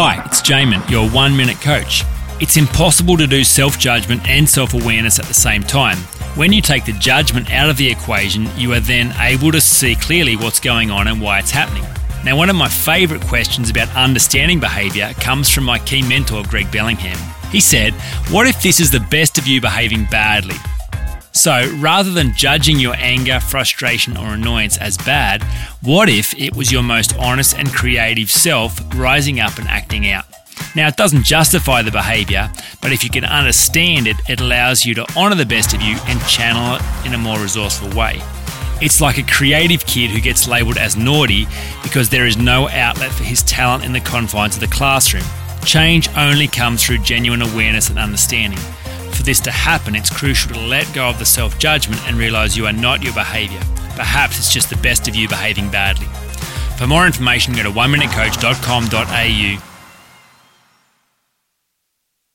Hi, it's Jaemin, your one minute coach. It's impossible to do self judgment and self awareness at the same time. When you take the judgment out of the equation, you are then able to see clearly what's going on and why it's happening. Now, one of my favourite questions about understanding behaviour comes from my key mentor, Greg Bellingham. He said, What if this is the best of you behaving badly? So, rather than judging your anger, frustration, or annoyance as bad, what if it was your most honest and creative self rising up and acting out? Now, it doesn't justify the behavior, but if you can understand it, it allows you to honor the best of you and channel it in a more resourceful way. It's like a creative kid who gets labelled as naughty because there is no outlet for his talent in the confines of the classroom. Change only comes through genuine awareness and understanding. This to happen, it's crucial to let go of the self judgment and realize you are not your behavior. Perhaps it's just the best of you behaving badly. For more information, go to oneminutecoach.com.au